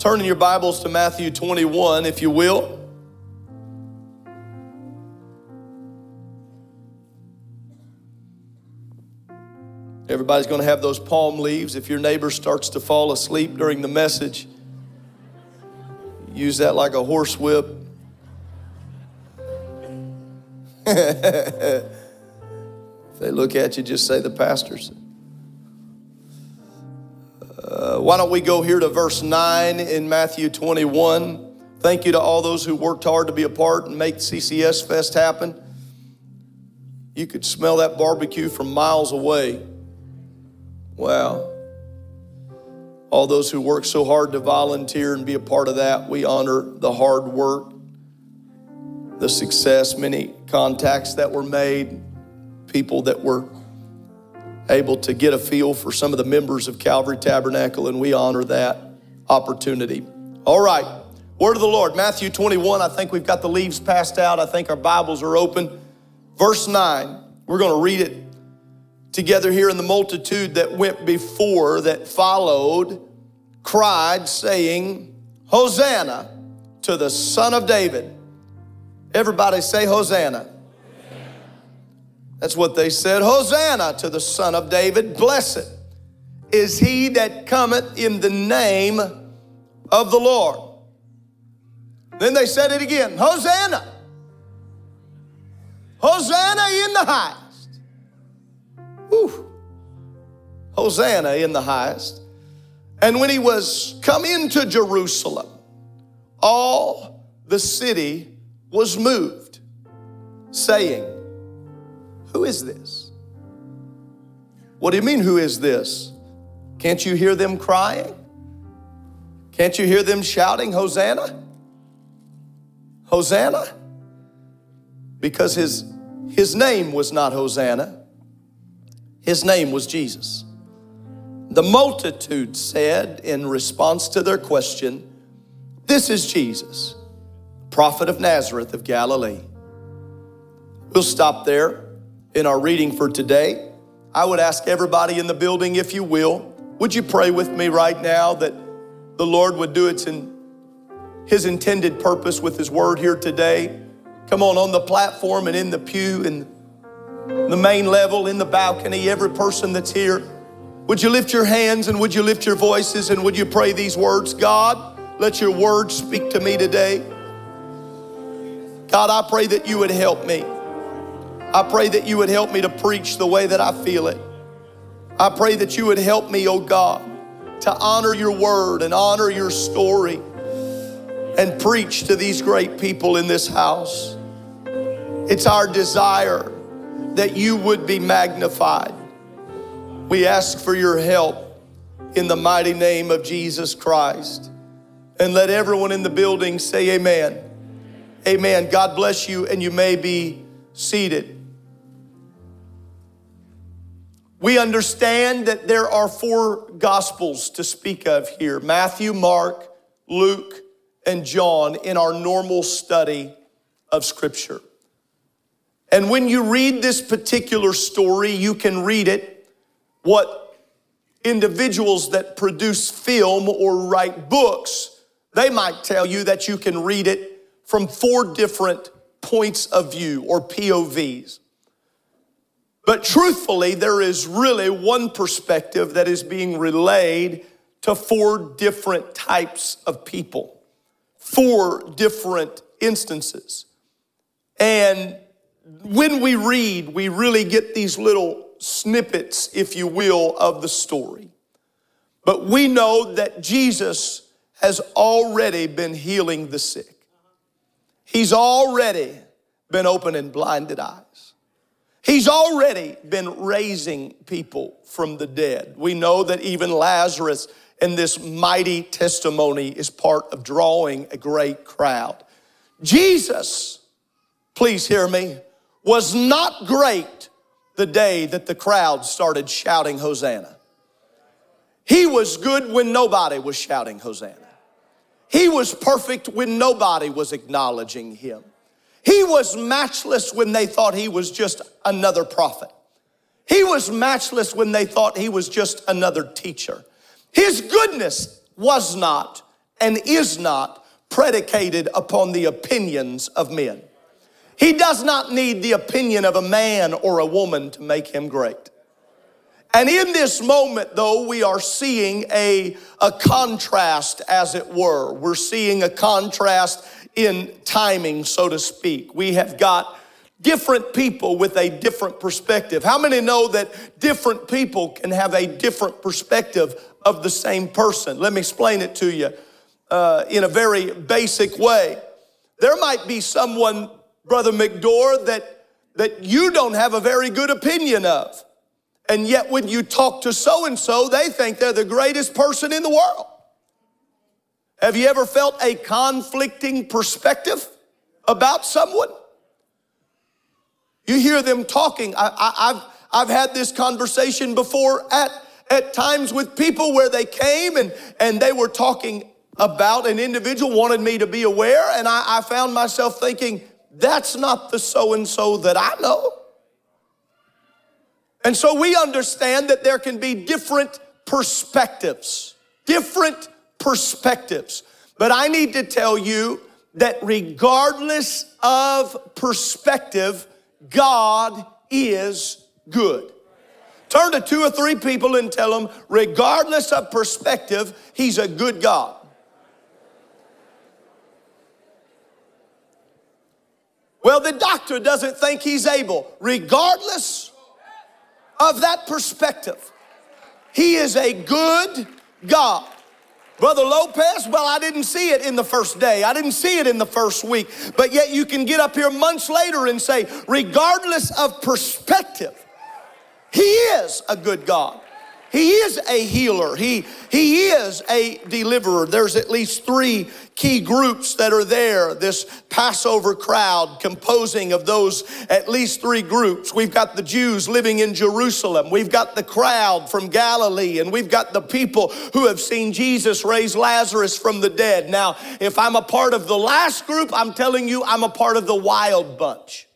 Turn in your Bibles to Matthew 21, if you will. Everybody's going to have those palm leaves. If your neighbor starts to fall asleep during the message, use that like a horse whip. if they look at you, just say the pastor's. Uh, why don't we go here to verse 9 in Matthew 21? Thank you to all those who worked hard to be a part and make CCS Fest happen. You could smell that barbecue from miles away. Wow. All those who worked so hard to volunteer and be a part of that, we honor the hard work, the success, many contacts that were made, people that were able to get a feel for some of the members of Calvary Tabernacle, and we honor that opportunity. All right, word of the Lord, Matthew 21. I think we've got the leaves passed out. I think our Bibles are open. Verse 9, we're going to read it together here in the multitude that went before, that followed, cried, saying, Hosanna to the Son of David. Everybody say, Hosanna. That's what they said. Hosanna to the Son of David. Blessed is he that cometh in the name of the Lord. Then they said it again Hosanna. Hosanna in the highest. Whew. Hosanna in the highest. And when he was come into Jerusalem, all the city was moved, saying, who is this? What do you mean, who is this? Can't you hear them crying? Can't you hear them shouting, Hosanna? Hosanna? Because his, his name was not Hosanna, his name was Jesus. The multitude said in response to their question, This is Jesus, prophet of Nazareth of Galilee. We'll stop there in our reading for today. I would ask everybody in the building, if you will, would you pray with me right now that the Lord would do its in His intended purpose with His word here today? Come on, on the platform and in the pew and the main level, in the balcony, every person that's here. Would you lift your hands and would you lift your voices and would you pray these words? God, let your word speak to me today. God, I pray that you would help me. I pray that you would help me to preach the way that I feel it. I pray that you would help me, oh God, to honor your word and honor your story and preach to these great people in this house. It's our desire that you would be magnified. We ask for your help in the mighty name of Jesus Christ. And let everyone in the building say amen. Amen. God bless you, and you may be seated. We understand that there are four gospels to speak of here Matthew, Mark, Luke, and John in our normal study of Scripture. And when you read this particular story, you can read it what individuals that produce film or write books, they might tell you that you can read it from four different points of view or POVs. But truthfully, there is really one perspective that is being relayed to four different types of people, four different instances. And when we read, we really get these little snippets, if you will, of the story. But we know that Jesus has already been healing the sick. He's already been opening blinded eyes. He's already been raising people from the dead. We know that even Lazarus in this mighty testimony is part of drawing a great crowd. Jesus, please hear me, was not great the day that the crowd started shouting Hosanna. He was good when nobody was shouting Hosanna. He was perfect when nobody was acknowledging him. He was matchless when they thought he was just another prophet. He was matchless when they thought he was just another teacher. His goodness was not and is not predicated upon the opinions of men. He does not need the opinion of a man or a woman to make him great. And in this moment, though, we are seeing a, a contrast, as it were. We're seeing a contrast in timing, so to speak. We have got different people with a different perspective. How many know that different people can have a different perspective of the same person? Let me explain it to you uh, in a very basic way. There might be someone, Brother McDore, that, that you don't have a very good opinion of. And yet, when you talk to so and so, they think they're the greatest person in the world. Have you ever felt a conflicting perspective about someone? You hear them talking. I, have I've had this conversation before at, at times with people where they came and, and they were talking about an individual, wanted me to be aware, and I, I found myself thinking, that's not the so and so that I know. And so we understand that there can be different perspectives, different perspectives. But I need to tell you that regardless of perspective, God is good. Turn to two or three people and tell them, regardless of perspective, He's a good God. Well, the doctor doesn't think he's able, regardless of that perspective. He is a good God. Brother Lopez, well, I didn't see it in the first day. I didn't see it in the first week. But yet you can get up here months later and say, regardless of perspective, He is a good God. He is a healer. He, he is a deliverer. There's at least three key groups that are there, this Passover crowd composing of those at least three groups. We've got the Jews living in Jerusalem. We've got the crowd from Galilee, and we've got the people who have seen Jesus raise Lazarus from the dead. Now, if I'm a part of the last group, I'm telling you, I'm a part of the wild bunch.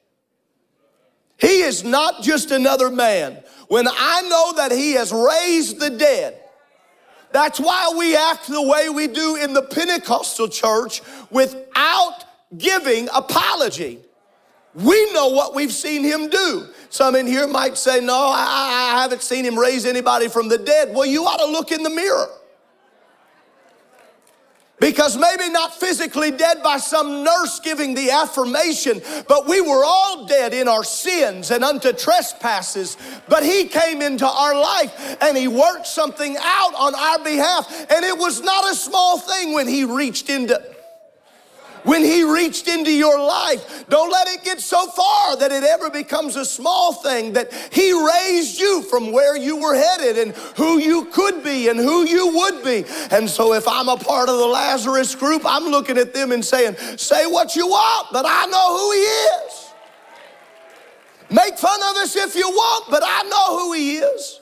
He is not just another man when I know that He has raised the dead. That's why we act the way we do in the Pentecostal church without giving apology. We know what we've seen him do. Some in here might say, No, I, I haven't seen him raise anybody from the dead. Well, you ought to look in the mirror. Because maybe not physically dead by some nurse giving the affirmation, but we were all dead in our sins and unto trespasses. But He came into our life and He worked something out on our behalf. And it was not a small thing when He reached into when He reached into your life. Don't let it get so far that it ever becomes a small thing, that He raised you from where you were headed and who you could be and who you would be. And so if I'm a part of the Lazarus group, I'm looking at them and saying, Say what you want, but I know who He is. Make fun of us if you want, but I know who He is.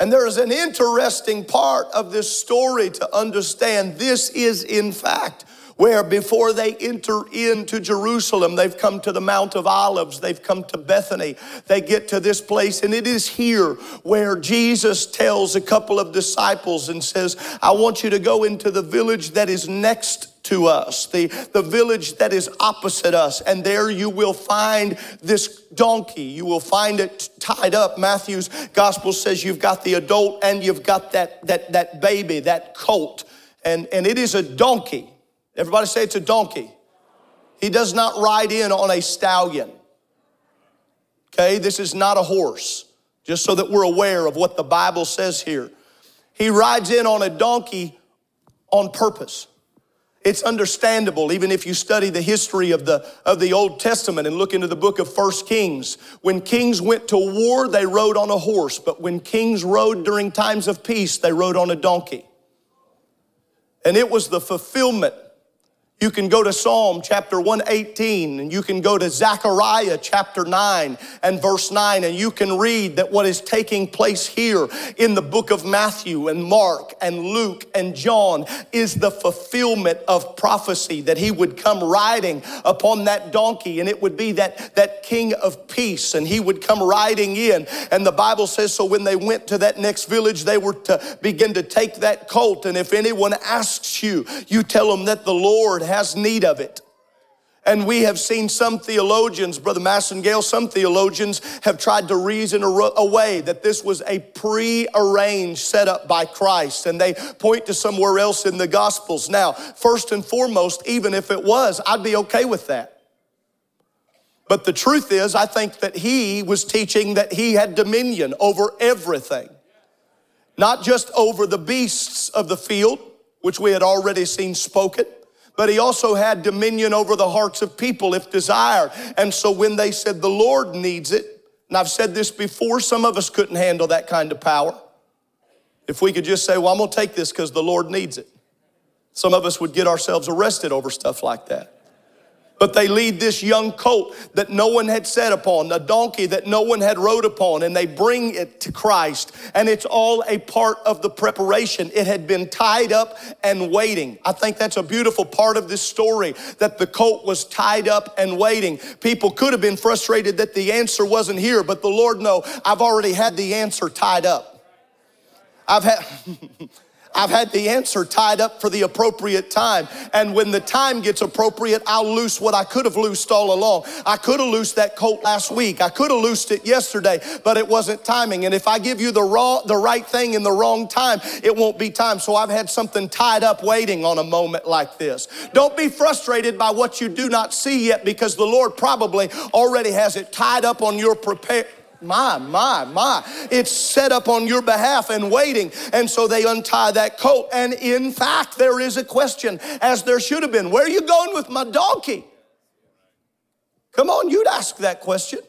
And there is an interesting part of this story to understand. This is, in fact, where before they enter into Jerusalem, they've come to the Mount of Olives, they've come to Bethany, they get to this place, and it is here where Jesus tells a couple of disciples and says, I want you to go into the village that is next to us, the, the village that is opposite us, and there you will find this donkey. You will find it tied up. Matthew's gospel says you've got the adult and you've got that, that, that baby, that colt, and, and it is a donkey. Everybody say it's a donkey. He does not ride in on a stallion. Okay, this is not a horse, just so that we're aware of what the Bible says here. He rides in on a donkey on purpose. It's understandable, even if you study the history of the, of the Old Testament and look into the book of First Kings. When kings went to war, they rode on a horse, but when kings rode during times of peace, they rode on a donkey. And it was the fulfillment you can go to Psalm chapter 118 and you can go to Zechariah chapter 9 and verse 9 and you can read that what is taking place here in the book of Matthew and Mark and Luke and John is the fulfillment of prophecy that he would come riding upon that donkey and it would be that, that king of peace and he would come riding in. And the Bible says, so when they went to that next village, they were to begin to take that colt. And if anyone asks you, you tell them that the Lord has need of it. And we have seen some theologians, Brother Massengale, some theologians have tried to reason away that this was a pre-arranged setup by Christ, and they point to somewhere else in the Gospels. Now, first and foremost, even if it was, I'd be okay with that. But the truth is, I think that he was teaching that he had dominion over everything, not just over the beasts of the field, which we had already seen spoken but he also had dominion over the hearts of people if desired. And so when they said the Lord needs it, and I've said this before, some of us couldn't handle that kind of power. If we could just say, well, I'm gonna take this because the Lord needs it. Some of us would get ourselves arrested over stuff like that. But they lead this young colt that no one had sat upon, a donkey that no one had rode upon, and they bring it to Christ. And it's all a part of the preparation. It had been tied up and waiting. I think that's a beautiful part of this story that the colt was tied up and waiting. People could have been frustrated that the answer wasn't here, but the Lord no, I've already had the answer tied up. I've had I've had the answer tied up for the appropriate time. And when the time gets appropriate, I'll loose what I could have loosed all along. I could have loosed that colt last week. I could have loosed it yesterday, but it wasn't timing. And if I give you the raw, the right thing in the wrong time, it won't be time. So I've had something tied up waiting on a moment like this. Don't be frustrated by what you do not see yet because the Lord probably already has it tied up on your prepare my, my, my. It's set up on your behalf and waiting. And so they untie that coat. And in fact, there is a question, as there should have been Where are you going with my donkey? Come on, you'd ask that question.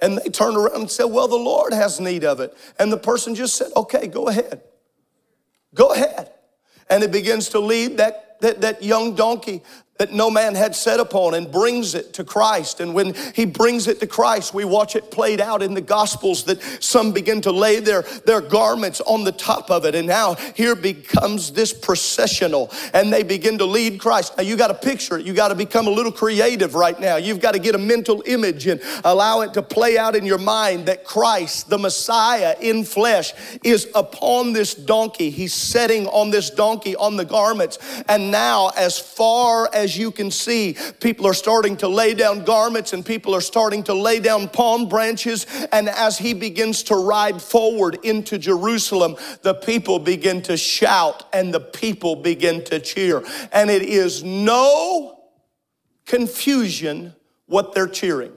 And they turn around and say, Well, the Lord has need of it. And the person just said, Okay, go ahead. Go ahead. And it begins to lead that, that, that young donkey that no man had set upon and brings it to Christ. And when he brings it to Christ, we watch it played out in the Gospels that some begin to lay their, their garments on the top of it. And now here becomes this processional and they begin to lead Christ. Now you got to picture it. You got to become a little creative right now. You've got to get a mental image and allow it to play out in your mind that Christ, the Messiah in flesh, is upon this donkey. He's setting on this donkey on the garments. And now, as far as as you can see, people are starting to lay down garments and people are starting to lay down palm branches. And as he begins to ride forward into Jerusalem, the people begin to shout and the people begin to cheer. And it is no confusion what they're cheering.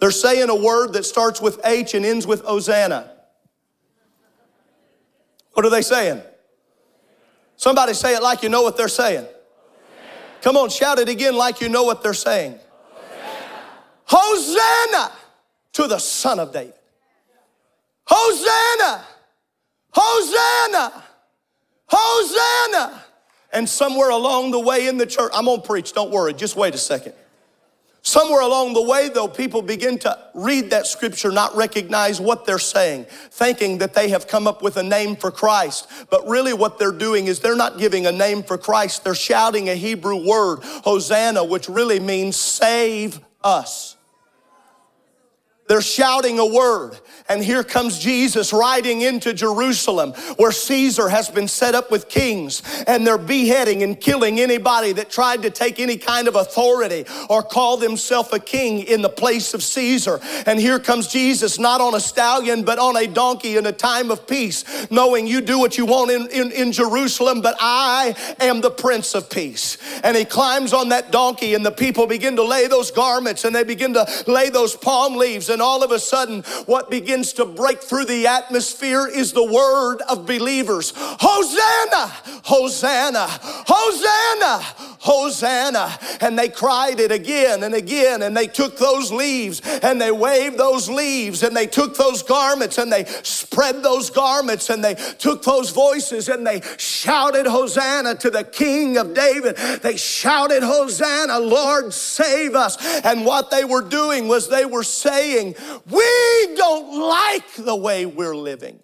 They're saying a word that starts with H and ends with Hosanna. What are they saying? Somebody say it like you know what they're saying. Come on, shout it again like you know what they're saying. Hosanna, Hosanna to the Son of David. Hosanna, Hosanna, Hosanna. And somewhere along the way in the church, I'm gonna preach, don't worry, just wait a second. Somewhere along the way, though, people begin to read that scripture, not recognize what they're saying, thinking that they have come up with a name for Christ. But really, what they're doing is they're not giving a name for Christ, they're shouting a Hebrew word, Hosanna, which really means save us. They're shouting a word. And here comes Jesus riding into Jerusalem where Caesar has been set up with kings and they're beheading and killing anybody that tried to take any kind of authority or call themselves a king in the place of Caesar. And here comes Jesus, not on a stallion, but on a donkey in a time of peace, knowing you do what you want in, in, in Jerusalem, but I am the Prince of Peace. And he climbs on that donkey and the people begin to lay those garments and they begin to lay those palm leaves and all of a sudden, what begins to break through the atmosphere is the word of believers Hosanna! Hosanna! Hosanna! Hosanna! And they cried it again and again, and they took those leaves and they waved those leaves and they took those garments and they spread those garments and they took those voices and they shouted Hosanna to the King of David. They shouted Hosanna, Lord, save us. And what they were doing was they were saying, We don't like the way we're living.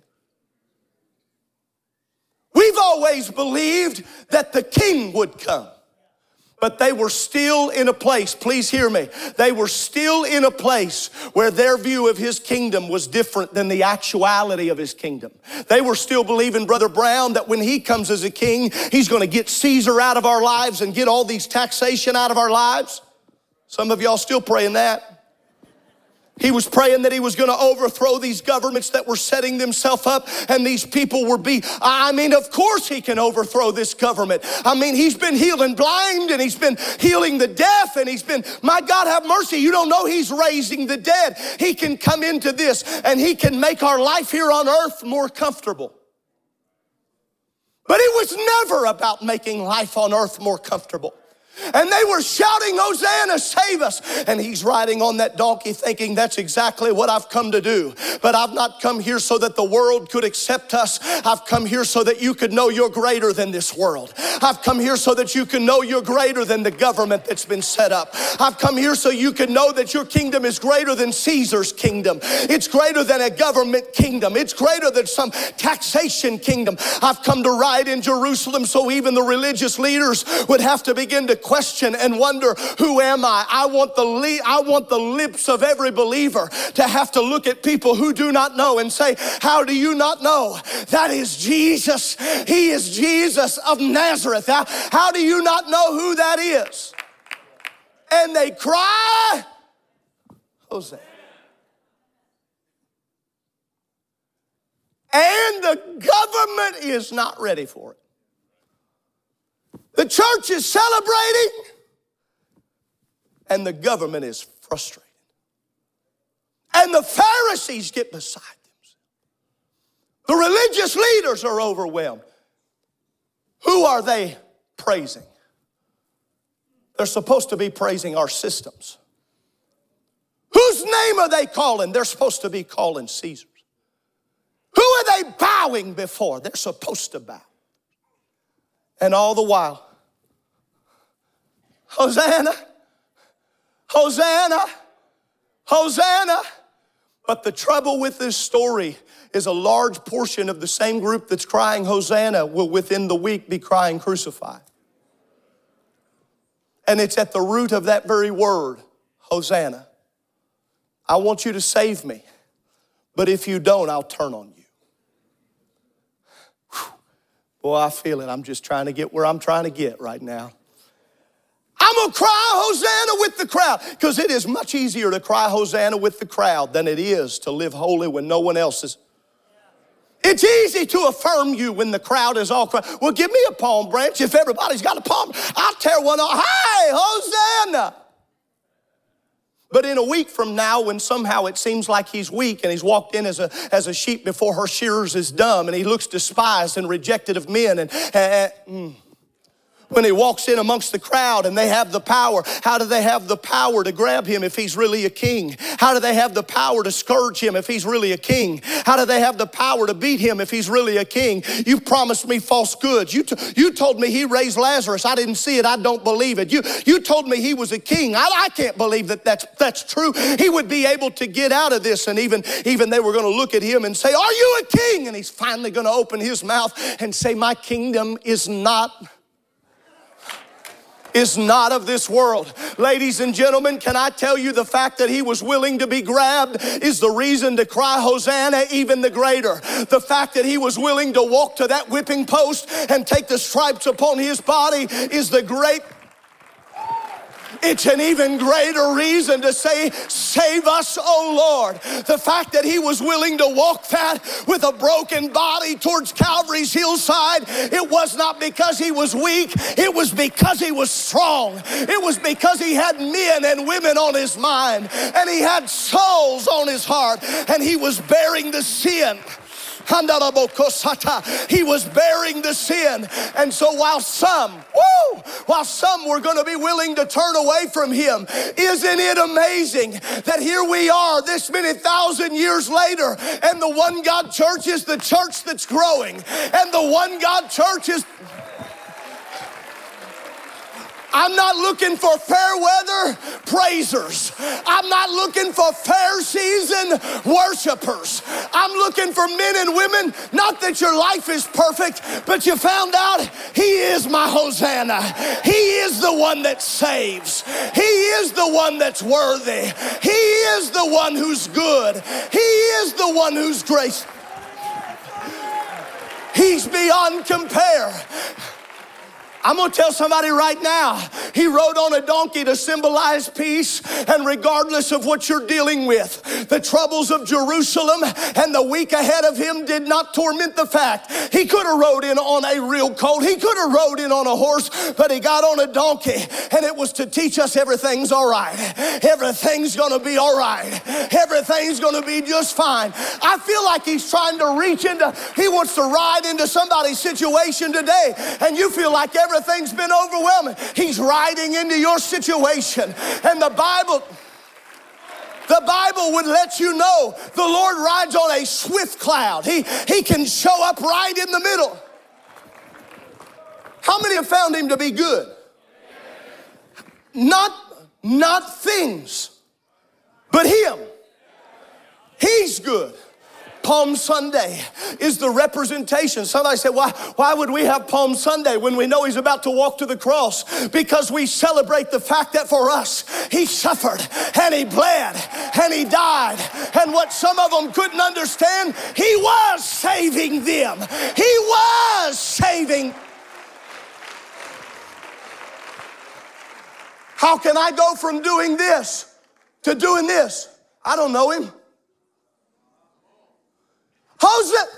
We've always believed that the king would come. But they were still in a place, please hear me, they were still in a place where their view of his kingdom was different than the actuality of his kingdom. They were still believing, Brother Brown, that when he comes as a king, he's gonna get Caesar out of our lives and get all these taxation out of our lives. Some of y'all still praying that. He was praying that he was going to overthrow these governments that were setting themselves up and these people were be I mean of course he can overthrow this government. I mean he's been healing blind and he's been healing the deaf and he's been my God have mercy you don't know he's raising the dead. He can come into this and he can make our life here on earth more comfortable. But it was never about making life on earth more comfortable. And they were shouting, Hosanna, save us. And he's riding on that donkey thinking, that's exactly what I've come to do. But I've not come here so that the world could accept us. I've come here so that you could know you're greater than this world. I've come here so that you can know you're greater than the government that's been set up. I've come here so you can know that your kingdom is greater than Caesar's kingdom. It's greater than a government kingdom. It's greater than some taxation kingdom. I've come to ride in Jerusalem so even the religious leaders would have to begin to question and wonder, who am I? I want the le- I want the lips of every believer to have to look at people who do not know and say, "How do you not know? That is Jesus. He is Jesus of Nazareth. How, how do you not know who that is?" And they cry, Hosanna. And the government is not ready for it. The church is celebrating, and the government is frustrated. And the Pharisees get beside themselves. The religious leaders are overwhelmed. Who are they praising? They're supposed to be praising our systems. Whose name are they calling? They're supposed to be calling Caesar's. Who are they bowing before? They're supposed to bow. And all the while, Hosanna, Hosanna, Hosanna. But the trouble with this story is a large portion of the same group that's crying Hosanna will within the week be crying crucify. And it's at the root of that very word, Hosanna. I want you to save me, but if you don't, I'll turn on you. Boy, I feel it. I'm just trying to get where I'm trying to get right now. I'm gonna cry Hosanna with the crowd because it is much easier to cry Hosanna with the crowd than it is to live holy when no one else is. It's easy to affirm you when the crowd is all crying. Well, give me a palm branch if everybody's got a palm. I'll tear one off. Hey, Hosanna! But in a week from now, when somehow it seems like he's weak and he's walked in as a, as a sheep before her shearers is dumb and he looks despised and rejected of men and, and, and mm when he walks in amongst the crowd and they have the power. How do they have the power to grab him if he's really a king? How do they have the power to scourge him if he's really a king? How do they have the power to beat him if he's really a king? You promised me false goods. You, t- you told me he raised Lazarus. I didn't see it. I don't believe it. You, you told me he was a king. I, I can't believe that that's, that's true. He would be able to get out of this. And even, even they were going to look at him and say, Are you a king? And he's finally going to open his mouth and say, My kingdom is not is not of this world. Ladies and gentlemen, can I tell you the fact that he was willing to be grabbed is the reason to cry Hosanna even the greater. The fact that he was willing to walk to that whipping post and take the stripes upon his body is the great it's an even greater reason to say, Save us, O Lord. The fact that he was willing to walk that with a broken body towards Calvary's hillside, it was not because he was weak, it was because he was strong. It was because he had men and women on his mind, and he had souls on his heart, and he was bearing the sin. He was bearing the sin. And so while some, woo, while some were going to be willing to turn away from him, isn't it amazing that here we are this many thousand years later and the one God church is the church that's growing and the one God church is I'm not looking for fair weather praisers. I'm not looking for fair season worshipers. I'm looking for men and women, not that your life is perfect, but you found out He is my Hosanna. He is the one that saves. He is the one that's worthy. He is the one who's good. He is the one who's grace. He's beyond compare. I'm to tell somebody right now, he rode on a donkey to symbolize peace, and regardless of what you're dealing with, the troubles of Jerusalem and the week ahead of him did not torment the fact. He could have rode in on a real colt, he could have rode in on a horse, but he got on a donkey, and it was to teach us everything's all right. Everything's to be all right. Everything's to be just fine. I feel like he's trying to reach into, he wants to ride into somebody's situation today, and you feel like every everything's been overwhelming. He's riding into your situation. And the Bible, the Bible would let you know the Lord rides on a swift cloud. He, he can show up right in the middle. How many have found him to be good? Not, not things, but him. He's good. Palm Sunday is the representation. Somebody said, why, why would we have Palm Sunday when we know he's about to walk to the cross? Because we celebrate the fact that for us, he suffered and he bled and he died. And what some of them couldn't understand, he was saving them. He was saving. How can I go from doing this to doing this? I don't know him. It?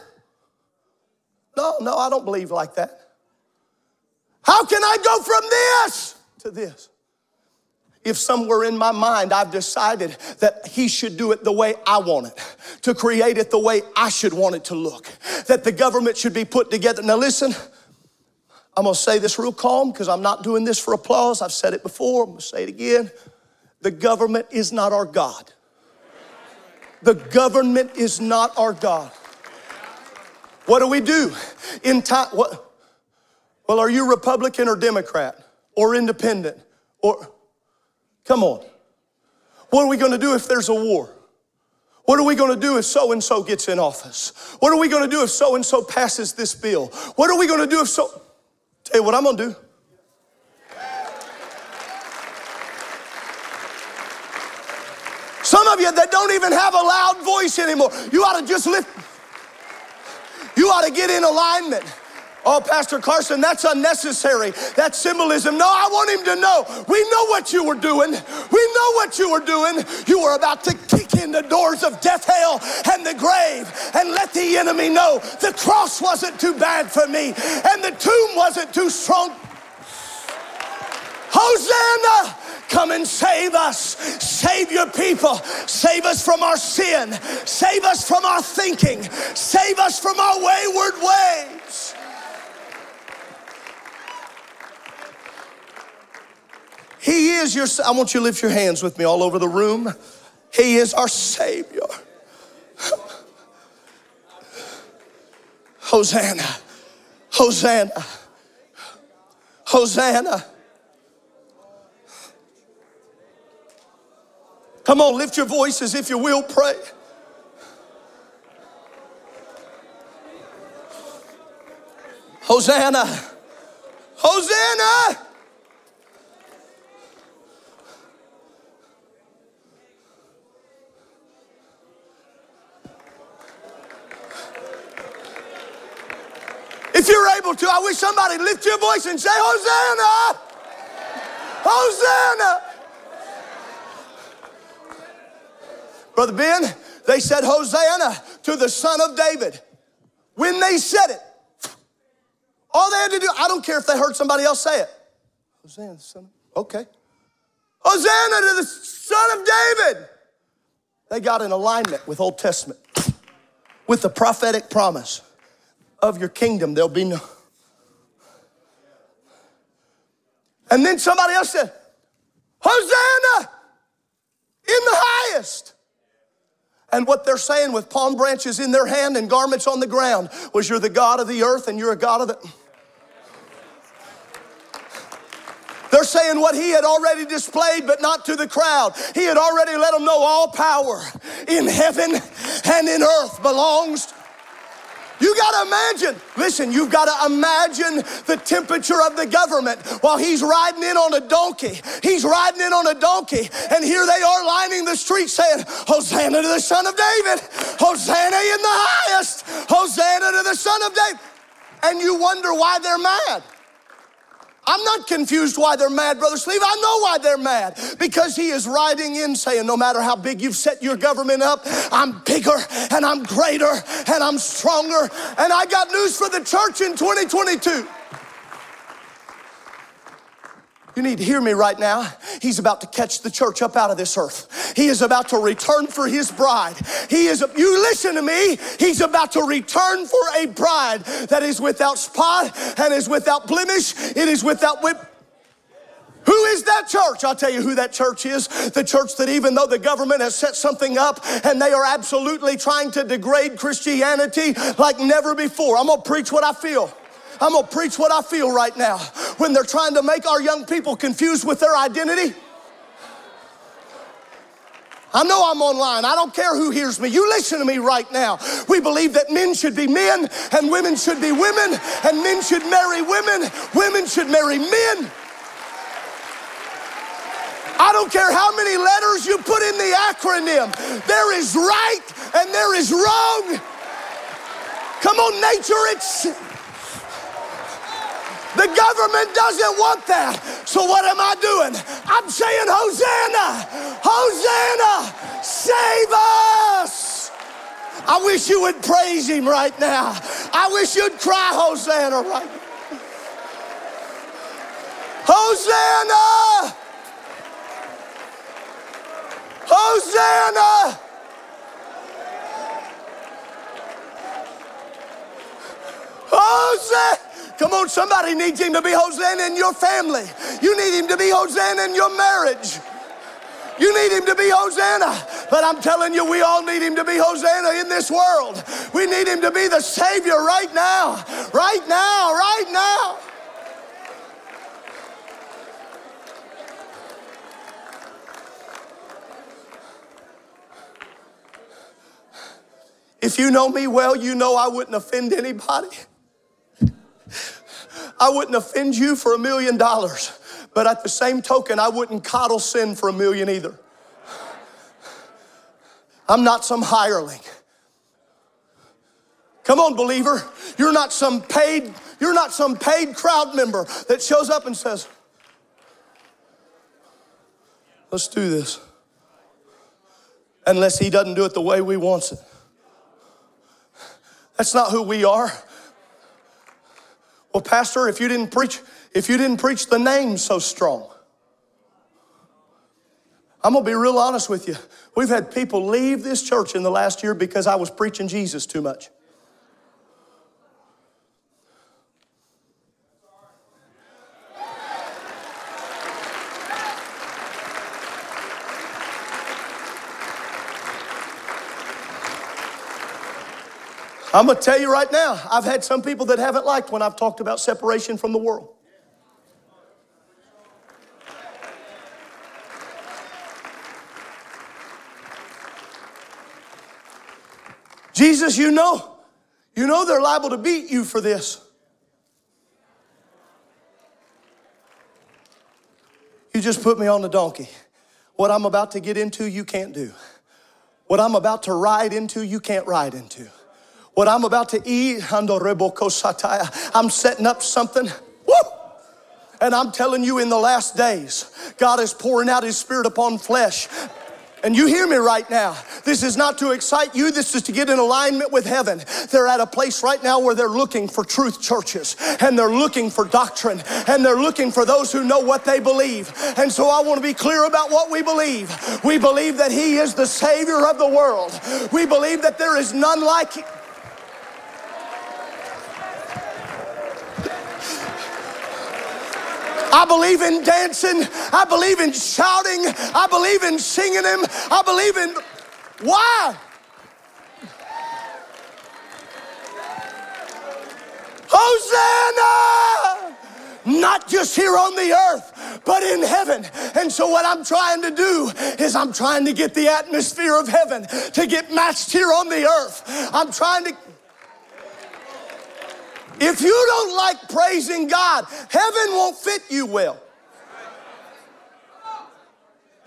No, no, I don't believe like that. How can I go from this to this? If somewhere in my mind I've decided that he should do it the way I want it, to create it the way I should want it to look, that the government should be put together. Now, listen, I'm gonna say this real calm because I'm not doing this for applause. I've said it before, I'm gonna say it again. The government is not our God. The government is not our God. What do we do in time? What? Well, are you Republican or Democrat or independent or? Come on. What are we going to do if there's a war? What are we going to do if so and so gets in office? What are we going to do if so and so passes this bill? What are we going to do if so? Tell you what I'm going to do. Some of you that don't even have a loud voice anymore, you ought to just lift. You ought to get in alignment. Oh, Pastor Carson, that's unnecessary. That's symbolism. No, I want him to know. We know what you were doing. We know what you were doing. You were about to kick in the doors of death, hell, and the grave and let the enemy know the cross wasn't too bad for me and the tomb wasn't too strong. Hosanna! Come and save us. Save your people. Save us from our sin. Save us from our thinking. Save us from our wayward ways. He is your, I want you to lift your hands with me all over the room. He is our Savior. Hosanna. Hosanna. Hosanna. Come on, lift your voices if you will, pray. Hosanna! Hosanna! If you're able to, I wish somebody lift your voice and say, Hosanna! Hosanna! Brother Ben, they said, Hosanna to the Son of David. When they said it, all they had to do, I don't care if they heard somebody else say it. Hosanna, son okay. Hosanna to the Son of David. They got in alignment with Old Testament, with the prophetic promise of your kingdom. There'll be no. And then somebody else said, Hosanna in the highest. And what they're saying with palm branches in their hand and garments on the ground was, You're the God of the earth and you're a God of the. They're saying what he had already displayed, but not to the crowd. He had already let them know all power in heaven and in earth belongs you got to imagine, listen, you've got to imagine the temperature of the government while he's riding in on a donkey. He's riding in on a donkey, and here they are lining the street saying, Hosanna to the Son of David, Hosanna in the highest, Hosanna to the Son of David. And you wonder why they're mad. I'm not confused why they're mad, Brother Sleeve. I know why they're mad. Because he is riding in saying, no matter how big you've set your government up, I'm bigger and I'm greater and I'm stronger. And I got news for the church in 2022. You need to hear me right now. He's about to catch the church up out of this earth. He is about to return for his bride. He is, you listen to me, he's about to return for a bride that is without spot and is without blemish. It is without whip. Who is that church? I'll tell you who that church is. The church that, even though the government has set something up and they are absolutely trying to degrade Christianity like never before, I'm gonna preach what I feel. I'm gonna preach what I feel right now. When they're trying to make our young people confused with their identity, I know I'm online. I don't care who hears me. You listen to me right now. We believe that men should be men and women should be women and men should marry women. Women should marry men. I don't care how many letters you put in the acronym. There is right and there is wrong. Come on, nature, it's the government doesn't want that. So what am I doing? I'm saying, Hosanna! Hosanna! Save us! I wish you would praise him right now. I wish you'd cry Hosanna right now. Hosanna! Hosanna! Hosanna! Come on, somebody needs him to be Hosanna in your family. You need him to be Hosanna in your marriage. You need him to be Hosanna. But I'm telling you, we all need him to be Hosanna in this world. We need him to be the Savior right now. Right now, right now. If you know me well, you know I wouldn't offend anybody. I wouldn't offend you for a million dollars, but at the same token, I wouldn't coddle sin for a million either. I'm not some hireling. Come on, believer. You're not some paid, you're not some paid crowd member that shows up and says, Let's do this. Unless he doesn't do it the way we wants it. That's not who we are. Well, Pastor, if you didn't preach, if you didn't preach the name so strong. I'm gonna be real honest with you. We've had people leave this church in the last year because I was preaching Jesus too much. I'm going to tell you right now, I've had some people that haven't liked when I've talked about separation from the world. Jesus, you know, you know they're liable to beat you for this. You just put me on the donkey. What I'm about to get into, you can't do. What I'm about to ride into, you can't ride into. What I'm about to eat, I'm setting up something. Woo! And I'm telling you, in the last days, God is pouring out His Spirit upon flesh. And you hear me right now. This is not to excite you, this is to get in alignment with heaven. They're at a place right now where they're looking for truth churches and they're looking for doctrine and they're looking for those who know what they believe. And so I want to be clear about what we believe. We believe that He is the Savior of the world, we believe that there is none like I believe in dancing. I believe in shouting. I believe in singing Him. I believe in. Why? Hosanna! Not just here on the earth, but in heaven. And so, what I'm trying to do is, I'm trying to get the atmosphere of heaven to get matched here on the earth. I'm trying to. If you don't like praising God, heaven won't fit you well.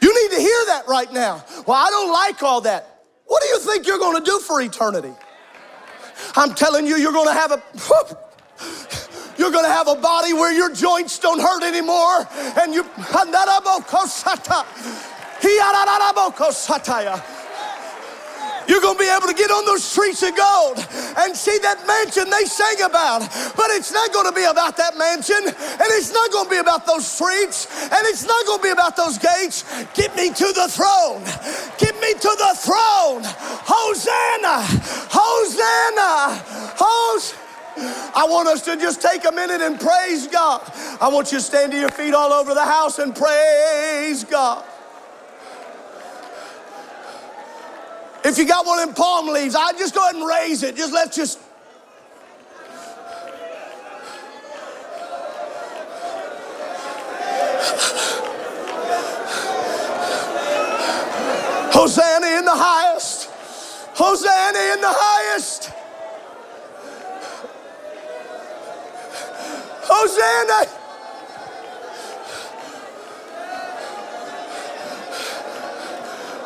You need to hear that right now. Well, I don't like all that. What do you think you're going to do for eternity? I'm telling you, you're going to have a. You're to have a body where your joints don't hurt anymore, and you. You're going to be able to get on those streets of gold and see that mansion they sang about. But it's not going to be about that mansion, and it's not going to be about those streets, and it's not going to be about those gates. Get me to the throne. Get me to the throne. Hosanna! Hosanna! Hosanna! I want us to just take a minute and praise God. I want you to stand to your feet all over the house and praise God. If you got one in palm leaves, I just go ahead and raise it. Just let's just. Hosanna in the highest. Hosanna in the highest. Hosanna.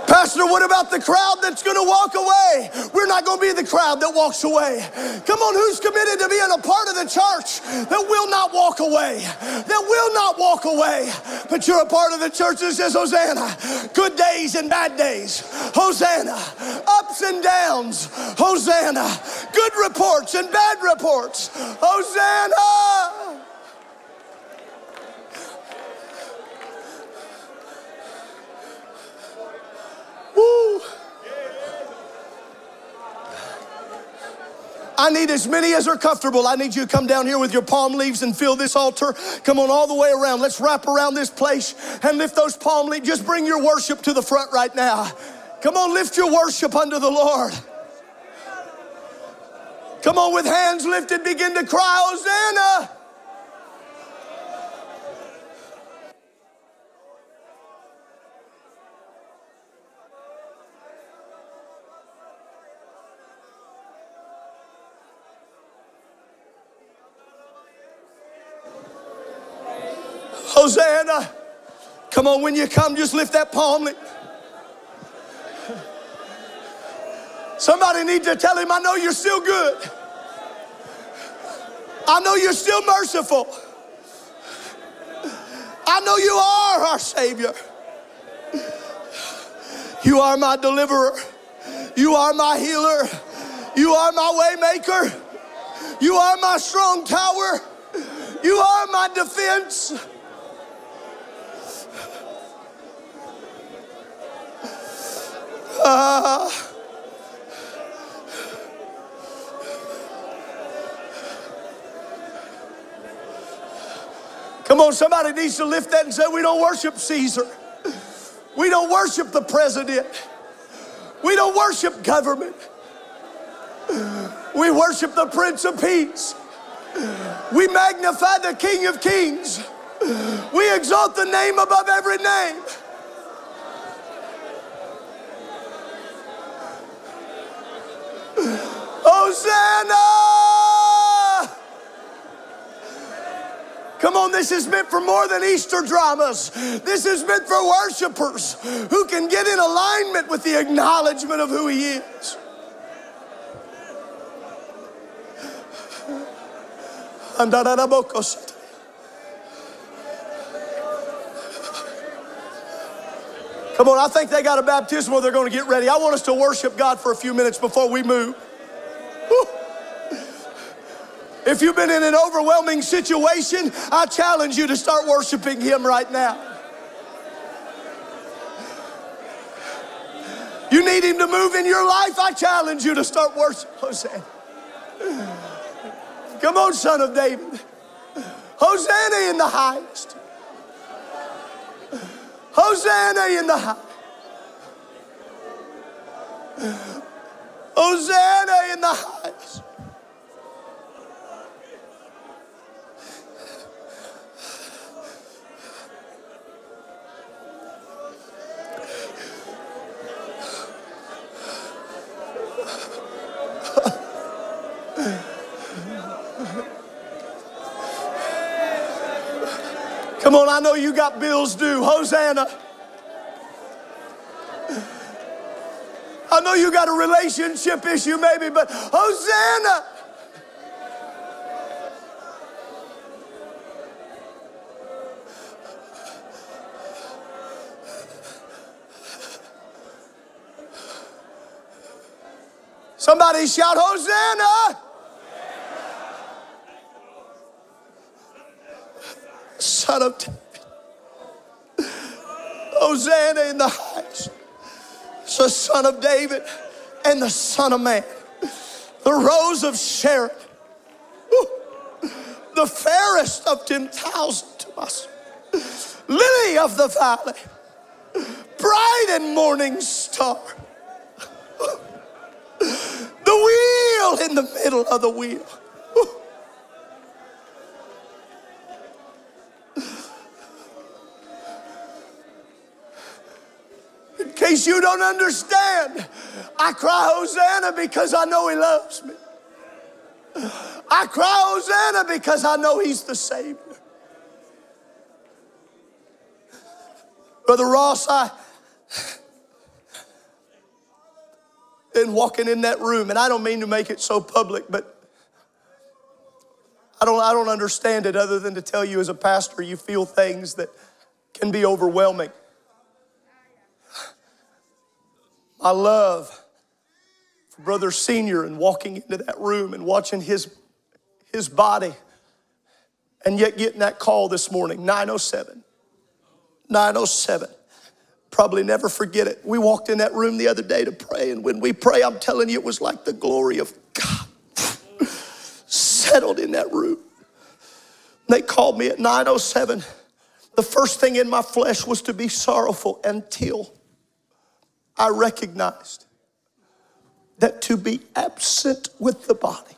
Pastor, what about the crowd that's going to walk away? We're not going to be the crowd that walks away. Come on, who's committed to being a part of the church that will not walk away? That will not walk away. But you're a part of the church that says, Hosanna. Good days and bad days. Hosanna. Ups and downs. Hosanna. Good reports and bad reports. Hosanna. I need as many as are comfortable. I need you to come down here with your palm leaves and fill this altar. Come on all the way around. Let's wrap around this place and lift those palm leaves. Just bring your worship to the front right now. Come on, lift your worship unto the Lord. Come on, with hands lifted, begin to cry, Hosanna. Hosanna. Come on, when you come, just lift that palm. Somebody need to tell him, I know you're still good. I know you're still merciful. I know you are our Savior. You are my deliverer. You are my healer. You are my waymaker. You are my strong tower. You are my defense. Come on, somebody needs to lift that and say, We don't worship Caesar. We don't worship the president. We don't worship government. We worship the Prince of Peace. We magnify the King of Kings. We exalt the name above every name. Hosanna! Come on, this is meant for more than Easter dramas. This is meant for worshipers who can get in alignment with the acknowledgement of who He is. Come on, I think they got a baptism where they're going to get ready. I want us to worship God for a few minutes before we move. If you've been in an overwhelming situation, I challenge you to start worshiping Him right now. You need Him to move in your life, I challenge you to start worshiping. Hosanna. Come on, son of David. Hosanna in the highest. Hosanna in the highest. Hosanna in the highest. Come on, I know you got bills due. Hosanna. I know you got a relationship issue, maybe, but Hosanna. Somebody shout, Hosanna! Son of David. Hosanna in the highest. The Son of David and the Son of Man. The Rose of Sharon. The fairest of 10,000 to us. Lily of the valley. Bright and morning star. The wheel in the middle of the wheel. In case you don't understand, I cry Hosanna because I know He loves me. I cry Hosanna because I know He's the Savior. Brother Ross, I, in walking in that room, and I don't mean to make it so public, but I don't, I don't understand it other than to tell you as a pastor, you feel things that can be overwhelming. My love for Brother Senior and walking into that room and watching his, his body, and yet getting that call this morning, 907. 907 probably never forget it. We walked in that room the other day to pray, and when we pray, I'm telling you, it was like the glory of God settled in that room. They called me at 907. The first thing in my flesh was to be sorrowful until I recognized that to be absent with the body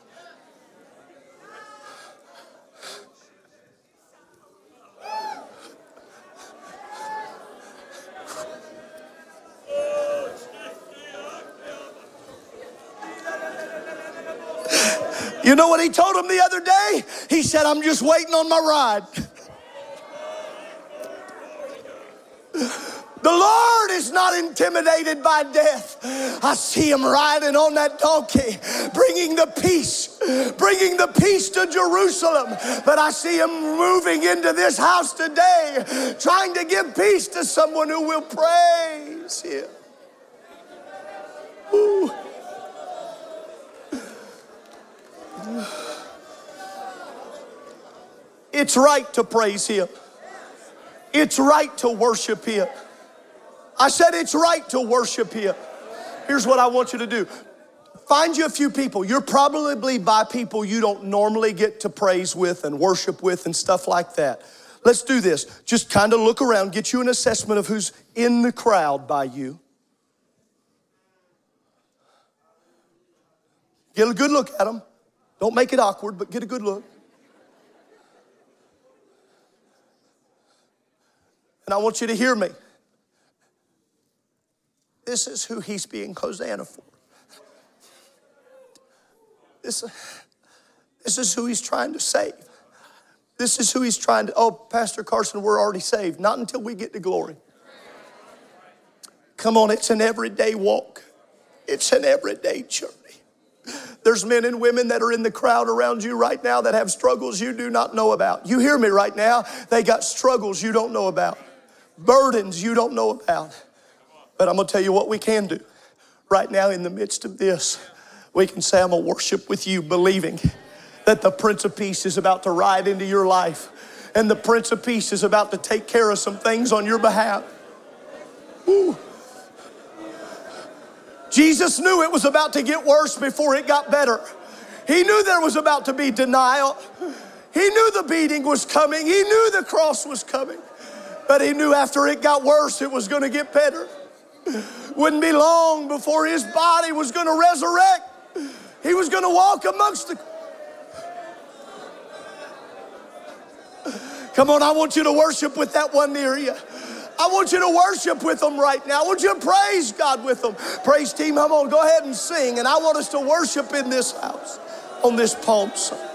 You know what he told him the other day? He said, I'm just waiting on my ride. The Lord is not intimidated by death. I see him riding on that donkey, bringing the peace, bringing the peace to Jerusalem. But I see him moving into this house today, trying to give peace to someone who will praise him. Ooh. It's right to praise Him. It's right to worship Him. I said it's right to worship Him. Here's what I want you to do find you a few people. You're probably by people you don't normally get to praise with and worship with and stuff like that. Let's do this. Just kind of look around, get you an assessment of who's in the crowd by you. Get a good look at them. Don't make it awkward, but get a good look. And I want you to hear me. This is who he's being Hosanna for. This, this is who he's trying to save. This is who he's trying to. Oh, Pastor Carson, we're already saved. Not until we get to glory. Come on, it's an everyday walk, it's an everyday journey. There's men and women that are in the crowd around you right now that have struggles you do not know about. You hear me right now? They got struggles you don't know about, burdens you don't know about. But I'm going to tell you what we can do. Right now, in the midst of this, we can say, I'm going to worship with you, believing that the Prince of Peace is about to ride into your life and the Prince of Peace is about to take care of some things on your behalf. Ooh. Jesus knew it was about to get worse before it got better. He knew there was about to be denial. He knew the beating was coming. He knew the cross was coming. But he knew after it got worse, it was going to get better. Wouldn't be long before his body was going to resurrect. He was going to walk amongst the. Come on, I want you to worship with that one near you. I want you to worship with them right now. I want you to praise God with them. Praise team, come on, go ahead and sing, and I want us to worship in this house on this Palm Sunday.